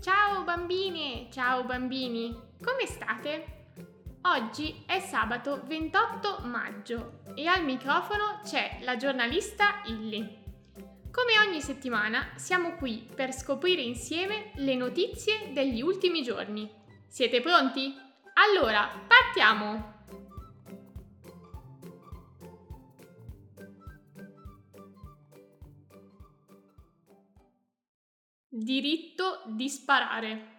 Ciao bambine, ciao bambini, come state? Oggi è sabato 28 maggio e al microfono c'è la giornalista Illy. Come ogni settimana siamo qui per scoprire insieme le notizie degli ultimi giorni. Siete pronti? Allora, partiamo! Diritto di sparare.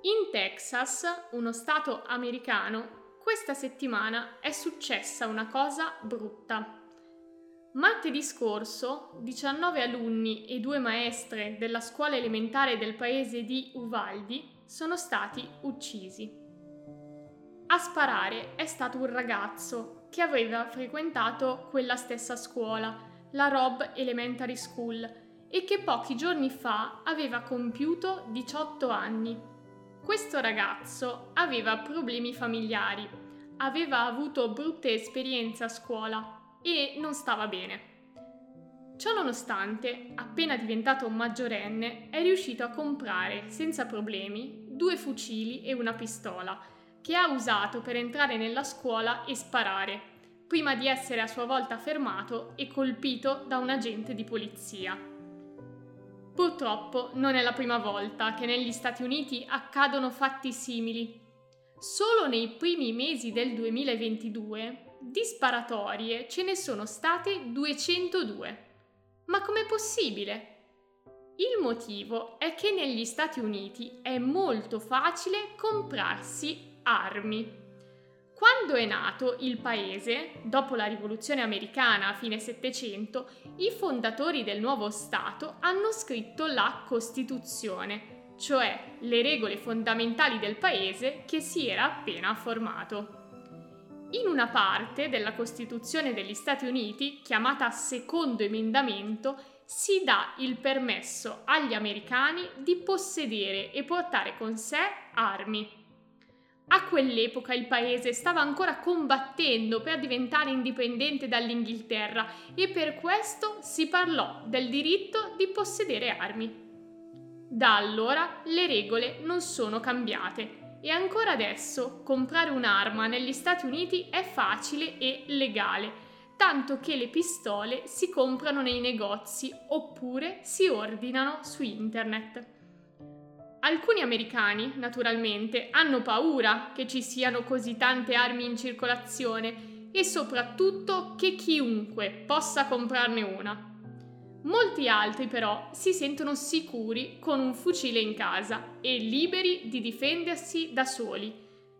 In Texas, uno stato americano, questa settimana è successa una cosa brutta. Martedì scorso, 19 alunni e due maestre della scuola elementare del paese di Uvaldi sono stati uccisi. A sparare è stato un ragazzo che aveva frequentato quella stessa scuola, la Robb Elementary School, e che pochi giorni fa aveva compiuto 18 anni. Questo ragazzo aveva problemi familiari, aveva avuto brutte esperienze a scuola e non stava bene. Ciò nonostante, appena diventato maggiorenne, è riuscito a comprare senza problemi due fucili e una pistola, che ha usato per entrare nella scuola e sparare, prima di essere a sua volta fermato e colpito da un agente di polizia. Purtroppo non è la prima volta che negli Stati Uniti accadono fatti simili. Solo nei primi mesi del 2022 di sparatorie ce ne sono state 202. Ma com'è possibile? Il motivo è che negli Stati Uniti è molto facile comprarsi armi. Quando è nato il paese, dopo la rivoluzione americana a fine Settecento, i fondatori del nuovo Stato hanno scritto la Costituzione, cioè le regole fondamentali del paese che si era appena formato. In una parte della Costituzione degli Stati Uniti, chiamata secondo emendamento, si dà il permesso agli americani di possedere e portare con sé armi. A quell'epoca il paese stava ancora combattendo per diventare indipendente dall'Inghilterra e per questo si parlò del diritto di possedere armi. Da allora le regole non sono cambiate e ancora adesso comprare un'arma negli Stati Uniti è facile e legale, tanto che le pistole si comprano nei negozi oppure si ordinano su internet. Alcuni americani, naturalmente, hanno paura che ci siano così tante armi in circolazione e soprattutto che chiunque possa comprarne una. Molti altri però si sentono sicuri con un fucile in casa e liberi di difendersi da soli,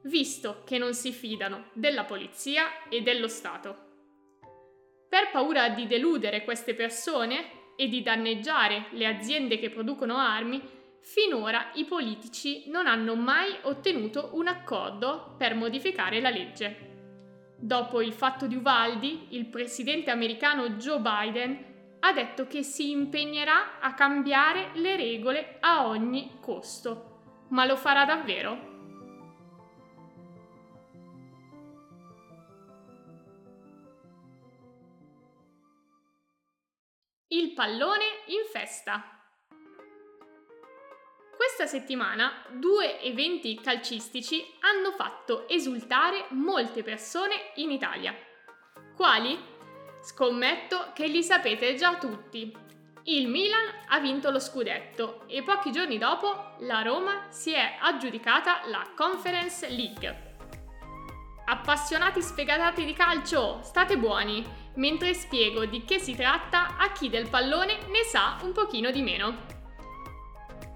visto che non si fidano della polizia e dello Stato. Per paura di deludere queste persone e di danneggiare le aziende che producono armi, finora i politici non hanno mai ottenuto un accordo per modificare la legge. Dopo il fatto di Uvaldi, il presidente americano Joe Biden ha detto che si impegnerà a cambiare le regole a ogni costo. Ma lo farà davvero? Il pallone in festa. Questa settimana due eventi calcistici hanno fatto esultare molte persone in Italia. Quali? Scommetto che li sapete già tutti. Il Milan ha vinto lo scudetto e pochi giorni dopo la Roma si è aggiudicata la Conference League. Appassionati sfegatati di calcio, state buoni, mentre spiego di che si tratta a chi del pallone ne sa un pochino di meno.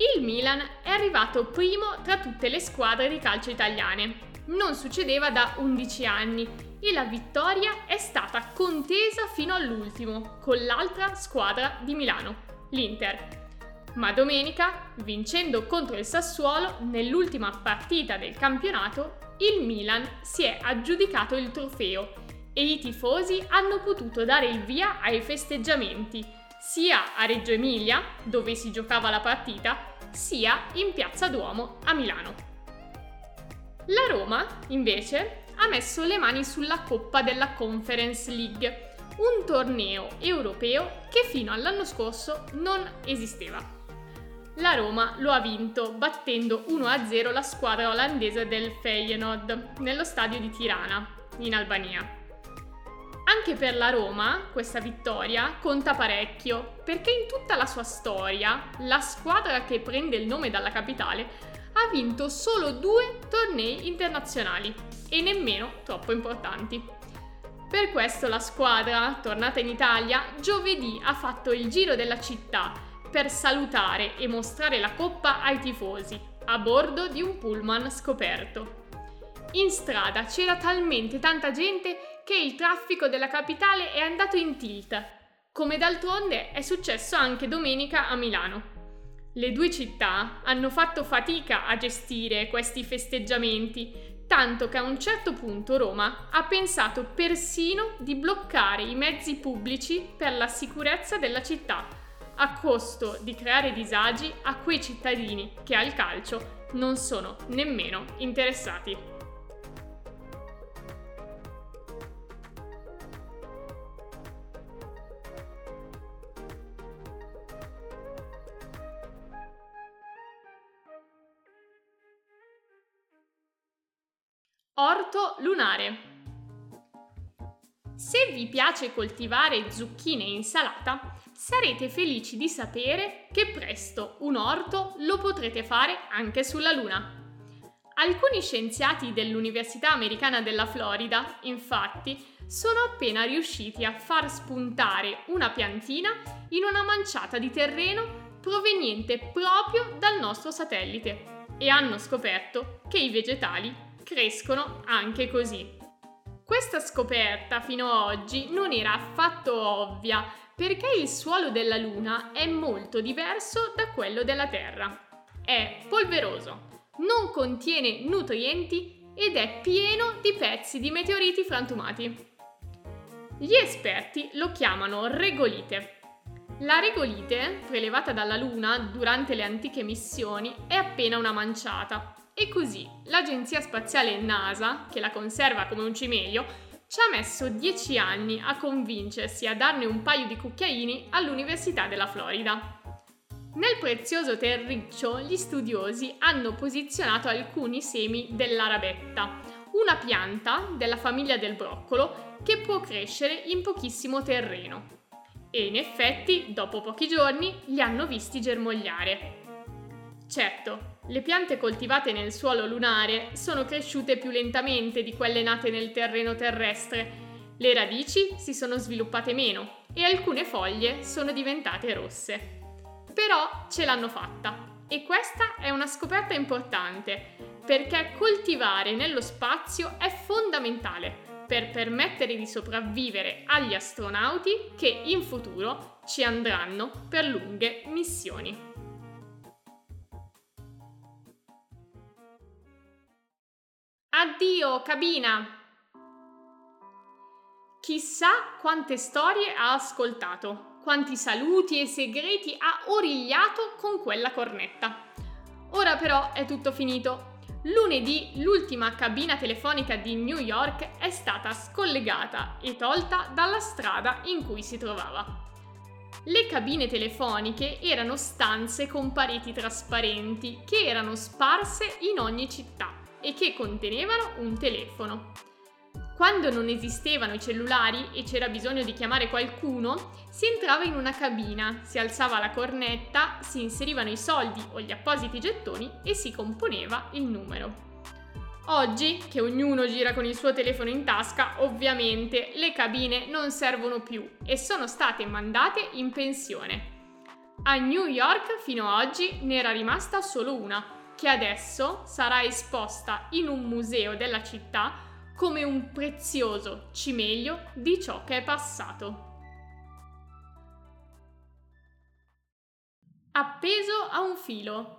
Il Milan è arrivato primo tra tutte le squadre di calcio italiane. Non succedeva da 11 anni e la vittoria è stata contesa fino all'ultimo con l'altra squadra di Milano, l'Inter. Ma domenica, vincendo contro il Sassuolo nell'ultima partita del campionato, il Milan si è aggiudicato il trofeo e i tifosi hanno potuto dare il via ai festeggiamenti, sia a Reggio Emilia, dove si giocava la partita, sia in Piazza Duomo a Milano. La Roma, invece, ha messo le mani sulla coppa della Conference League, un torneo europeo che fino all'anno scorso non esisteva. La Roma lo ha vinto battendo 1-0 la squadra olandese del Feyenoord nello stadio di Tirana, in Albania. Anche per la Roma questa vittoria conta parecchio, perché in tutta la sua storia la squadra che prende il nome dalla capitale ha vinto solo due tornei internazionali e nemmeno troppo importanti. Per questo la squadra, tornata in Italia, giovedì ha fatto il giro della città per salutare e mostrare la coppa ai tifosi, a bordo di un pullman scoperto. In strada c'era talmente tanta gente che il traffico della capitale è andato in tilt, come d'altronde è successo anche domenica a Milano. Le due città hanno fatto fatica a gestire questi festeggiamenti, tanto che a un certo punto Roma ha pensato persino di bloccare i mezzi pubblici per la sicurezza della città, a costo di creare disagi a quei cittadini che al calcio non sono nemmeno interessati. Se vi piace coltivare zucchine e insalata, sarete felici di sapere che presto un orto lo potrete fare anche sulla Luna. Alcuni scienziati dell'Università Americana della Florida, infatti, sono appena riusciti a far spuntare una piantina in una manciata di terreno proveniente proprio dal nostro satellite e hanno scoperto che i vegetali crescono anche così. Questa scoperta fino ad oggi non era affatto ovvia perché il suolo della Luna è molto diverso da quello della Terra. È polveroso, non contiene nutrienti ed è pieno di pezzi di meteoriti frantumati. Gli esperti lo chiamano regolite. La regolite, prelevata dalla Luna durante le antiche missioni, è appena una manciata e così l'Agenzia Spaziale NASA, che la conserva come un cimelio, ci ha messo 10 anni a convincersi a darne un paio di cucchiaini all'Università della Florida. Nel prezioso terriccio gli studiosi hanno posizionato alcuni semi dell'arabetta, una pianta della famiglia del broccolo che può crescere in pochissimo terreno. E in effetti, dopo pochi giorni, li hanno visti germogliare. Certo, le piante coltivate nel suolo lunare sono cresciute più lentamente di quelle nate nel terreno terrestre. Le radici si sono sviluppate meno e alcune foglie sono diventate rosse. Però ce l'hanno fatta e questa è una scoperta importante perché coltivare nello spazio è fondamentale per permettere di sopravvivere agli astronauti che in futuro ci andranno per lunghe missioni. Addio, cabina! Chissà quante storie ha ascoltato, quanti saluti e segreti ha origliato con quella cornetta. Ora però è tutto finito. Lunedì l'ultima cabina telefonica di New York è stata scollegata e tolta dalla strada in cui si trovava. Le cabine telefoniche erano stanze con pareti trasparenti che erano sparse in ogni città e che contenevano un telefono. Quando non esistevano i cellulari e c'era bisogno di chiamare qualcuno, si entrava in una cabina, si alzava la cornetta, si inserivano i soldi o gli appositi gettoni e si componeva il numero. Oggi, che ognuno gira con il suo telefono in tasca, ovviamente le cabine non servono più e sono state mandate in pensione. A New York fino ad oggi ne era rimasta solo una, che adesso sarà esposta in un museo della città come un prezioso cimelio di ciò che è passato. Appeso a un filo.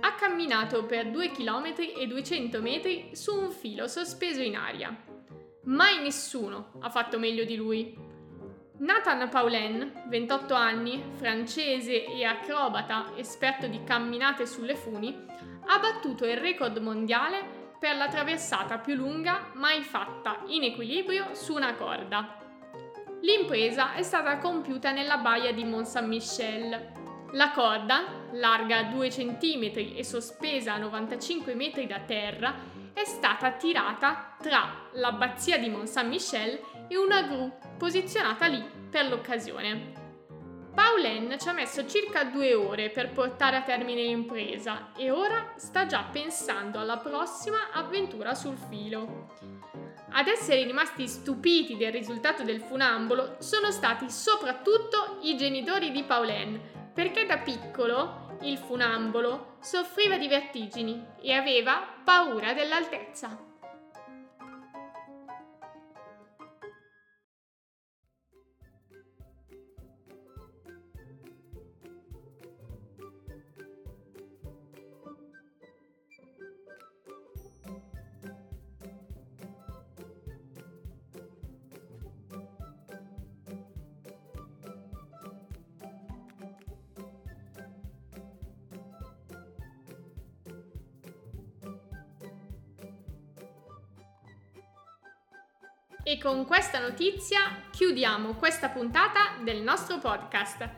Ha camminato per 2 km e 200 metri su un filo sospeso in aria. Mai nessuno ha fatto meglio di lui. Nathan Paulin, 28 anni, francese e acrobata esperto di camminate sulle funi, ha battuto il record mondiale per la traversata più lunga mai fatta in equilibrio su una corda. L'impresa è stata compiuta nella baia di Mont Saint-Michel. La corda, larga 2 cm e sospesa a 95 metri da terra, è stata tirata tra l'abbazia di Mont Saint-Michel e una gru posizionata lì per l'occasione. Paulen ci ha messo circa due ore per portare a termine l'impresa e ora sta già pensando alla prossima avventura sul filo. Ad essere rimasti stupiti del risultato del funambolo sono stati soprattutto i genitori di Paulen, perché da piccolo il funambolo soffriva di vertigini e aveva paura dell'altezza. E con questa notizia chiudiamo questa puntata del nostro podcast.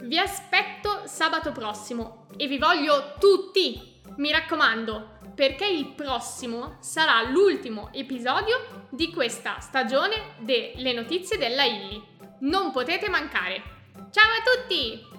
Vi aspetto sabato prossimo e vi voglio tutti, mi raccomando, perché il prossimo sarà l'ultimo episodio di questa stagione delle notizie della Illy. Non potete mancare. Ciao a tutti!